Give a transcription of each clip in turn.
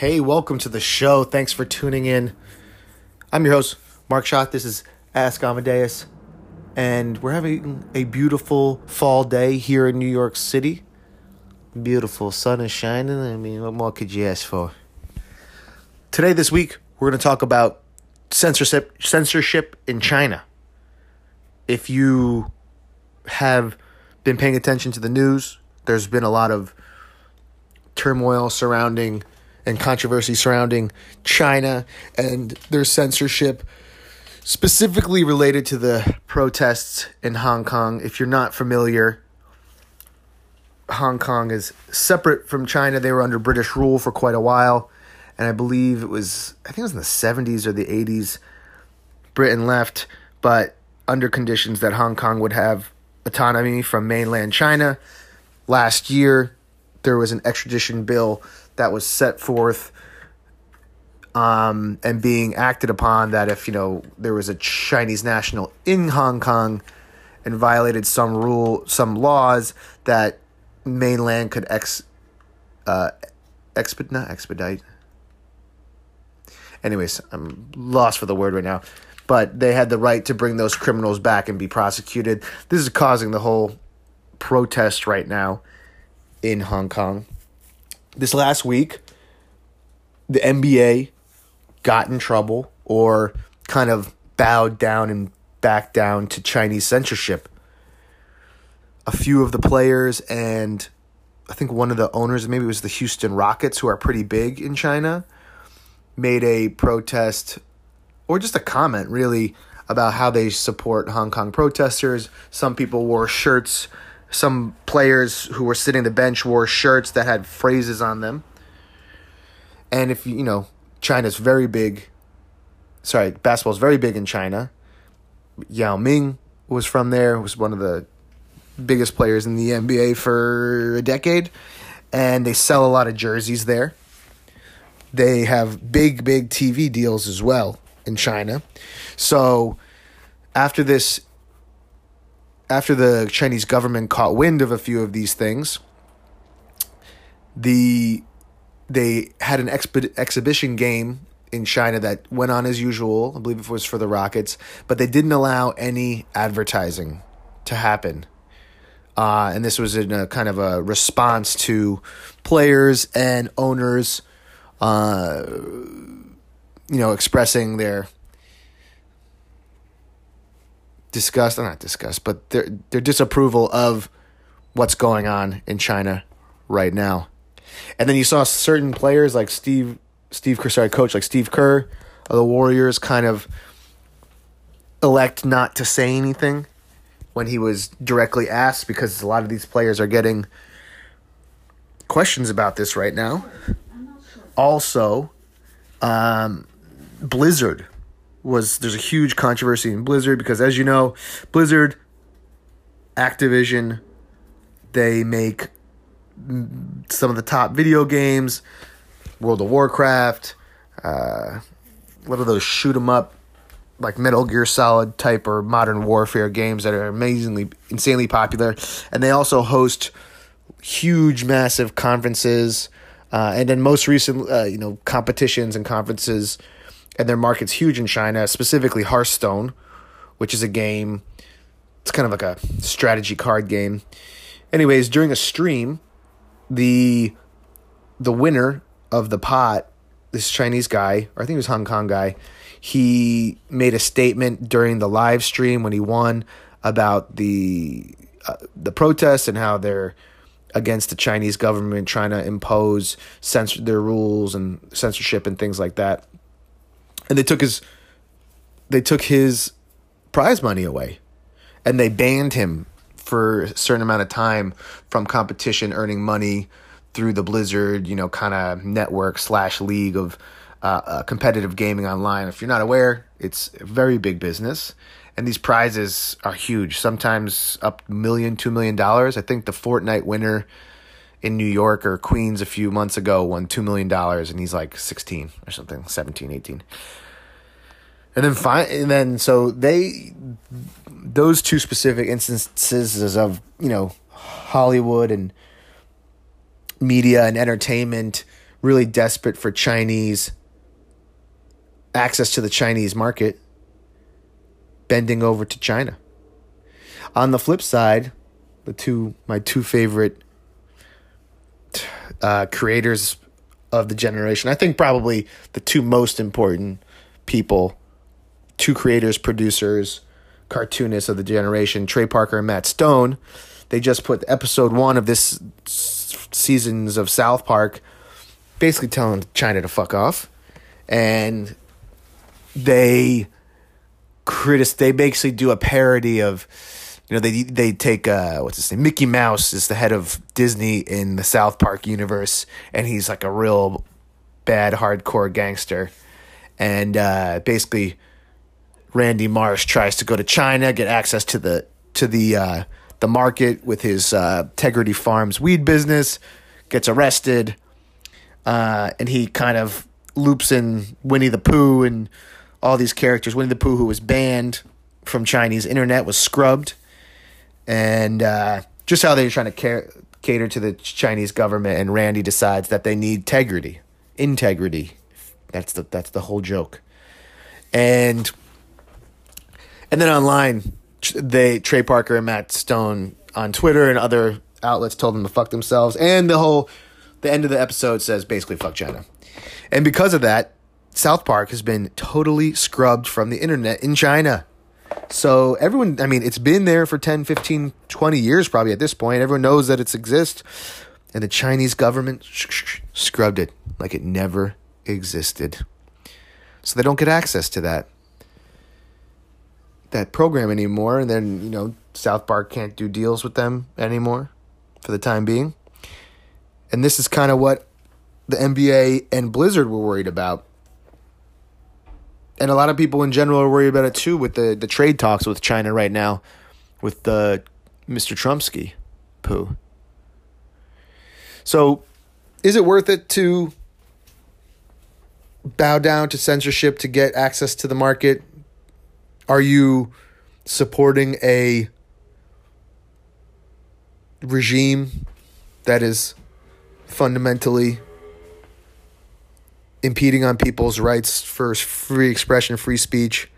Hey, welcome to the show. Thanks for tuning in. I'm your host, Mark Schott. This is Ask Amadeus. And we're having a beautiful fall day here in New York City. Beautiful. Sun is shining. I mean, what more could you ask for? Today, this week, we're going to talk about censorship, censorship in China. If you have been paying attention to the news, there's been a lot of turmoil surrounding and controversy surrounding China and their censorship, specifically related to the protests in Hong Kong. If you're not familiar, Hong Kong is separate from China. They were under British rule for quite a while. And I believe it was, I think it was in the 70s or the 80s, Britain left, but under conditions that Hong Kong would have autonomy from mainland China. Last year, there was an extradition bill that was set forth um, and being acted upon that if you know there was a Chinese national in Hong Kong and violated some rule, some laws that mainland could ex, uh, expedite, not expedite. Anyways, I'm lost for the word right now, but they had the right to bring those criminals back and be prosecuted. This is causing the whole protest right now in Hong Kong. This last week, the NBA got in trouble or kind of bowed down and backed down to Chinese censorship. A few of the players and I think one of the owners, maybe it was the Houston Rockets, who are pretty big in China, made a protest or just a comment really about how they support Hong Kong protesters. Some people wore shirts some players who were sitting the bench wore shirts that had phrases on them. And if you, know, China's very big. Sorry, basketball's very big in China. Yao Ming was from there, was one of the biggest players in the NBA for a decade. And they sell a lot of jerseys there. They have big, big TV deals as well in China. So after this after the Chinese government caught wind of a few of these things, the they had an expi- exhibition game in China that went on as usual. I believe it was for the Rockets, but they didn't allow any advertising to happen. Uh, and this was in a kind of a response to players and owners, uh, you know, expressing their disgust, not disgust, but their their disapproval of what's going on in China right now. And then you saw certain players like Steve Steve Kerr, sorry, coach like Steve Kerr of the Warriors kind of elect not to say anything when he was directly asked because a lot of these players are getting questions about this right now. Also, um, Blizzard was there's a huge controversy in Blizzard because as you know, Blizzard, Activision, they make some of the top video games, World of Warcraft, uh, what are those shoot 'em up like Metal Gear Solid type or Modern Warfare games that are amazingly insanely popular, and they also host huge, massive conferences, uh, and then most recent, uh, you know, competitions and conferences and their market's huge in China, specifically Hearthstone, which is a game. It's kind of like a strategy card game. Anyways, during a stream, the the winner of the pot, this Chinese guy, or I think it was Hong Kong guy, he made a statement during the live stream when he won about the uh, the protests and how they're against the Chinese government trying to impose censor their rules and censorship and things like that and they took his they took his prize money away. And they banned him for a certain amount of time from competition earning money through the blizzard you know kind of network slash league of uh, uh, competitive gaming online. If you're not aware it's very big business. And these prizes are huge. Sometimes up million two million dollars. I think the fortnite winner in new york or queens a few months ago won two million dollars and he's like 16 or something 17 18 and then fine, and then so they those two specific instances of you know Hollywood and media and entertainment really desperate for Chinese access to the Chinese market, bending over to China. On the flip side, the two my two favorite uh, creators of the generation, I think probably the two most important people, two creators, producers, cartoonists of the generation, Trey Parker and Matt Stone. They just put episode one of this seasons of South Park, basically telling China to fuck off, and they critic they basically do a parody of you know they they take uh what's his name? Mickey Mouse is the head of Disney in the South Park universe and he's like a real bad hardcore gangster. And uh basically Randy Marsh tries to go to China get access to the to the uh the market with his uh Integrity Farms weed business gets arrested uh and he kind of loops in Winnie the Pooh and all these characters. Winnie the Pooh, who was banned from Chinese internet, was scrubbed, and uh, just how they're trying to cater to the Chinese government. And Randy decides that they need integrity, integrity. That's the that's the whole joke, and and then online, they Trey Parker and Matt Stone on Twitter and other outlets told them to fuck themselves, and the whole the end of the episode says basically fuck China, and because of that South Park has been totally scrubbed from the internet in China. So everyone, I mean, it's been there for 10, 15, 20 years probably at this point. Everyone knows that it exists. And the Chinese government scrubbed it like it never existed. So they don't get access to that that program anymore and then, you know, South Park can't do deals with them anymore for the time being. And this is kind of what the NBA and Blizzard were worried about and a lot of people in general are worried about it too with the, the trade talks with China right now with the Mr. Trumpsky poo. So is it worth it to bow down to censorship to get access to the market? Are you supporting a regime that is fundamentally impeding on people's rights for free expression, free speech,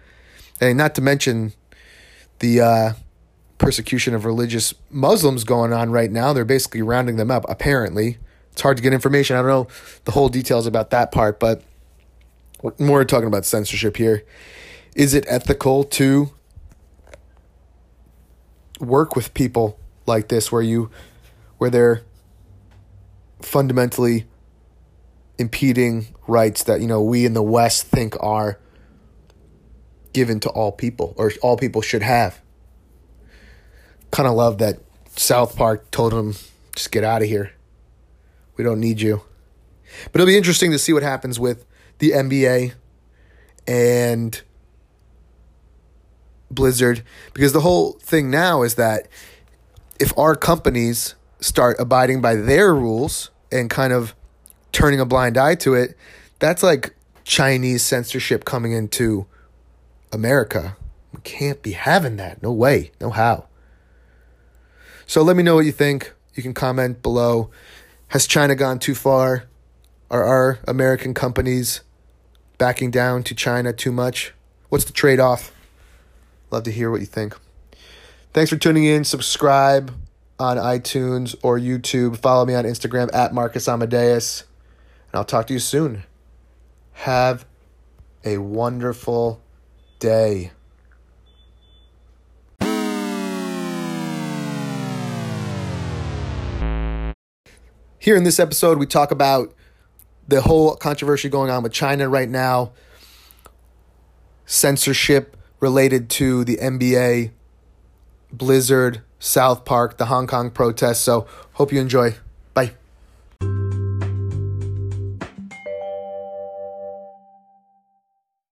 and not to mention the uh, persecution of religious Muslims going on right now. They're basically rounding them up. Apparently, it's hard to get information. I don't know the whole details about that part, but more talking about censorship here. Is it ethical to work with people like this, where you, where they're fundamentally impeding rights that you know we in the West think are given to all people or all people should have. Kind of love that South Park told him just get out of here. We don't need you. But it'll be interesting to see what happens with the NBA and Blizzard because the whole thing now is that if our companies start abiding by their rules and kind of turning a blind eye to it, that's like Chinese censorship coming into America. We can't be having that. No way. No how. So let me know what you think. You can comment below. Has China gone too far? Are our American companies backing down to China too much? What's the trade off? Love to hear what you think. Thanks for tuning in. Subscribe on iTunes or YouTube. Follow me on Instagram at Marcus Amadeus. And I'll talk to you soon. Have a wonderful day. Here in this episode, we talk about the whole controversy going on with China right now, censorship related to the NBA, Blizzard, South Park, the Hong Kong protests. So, hope you enjoy.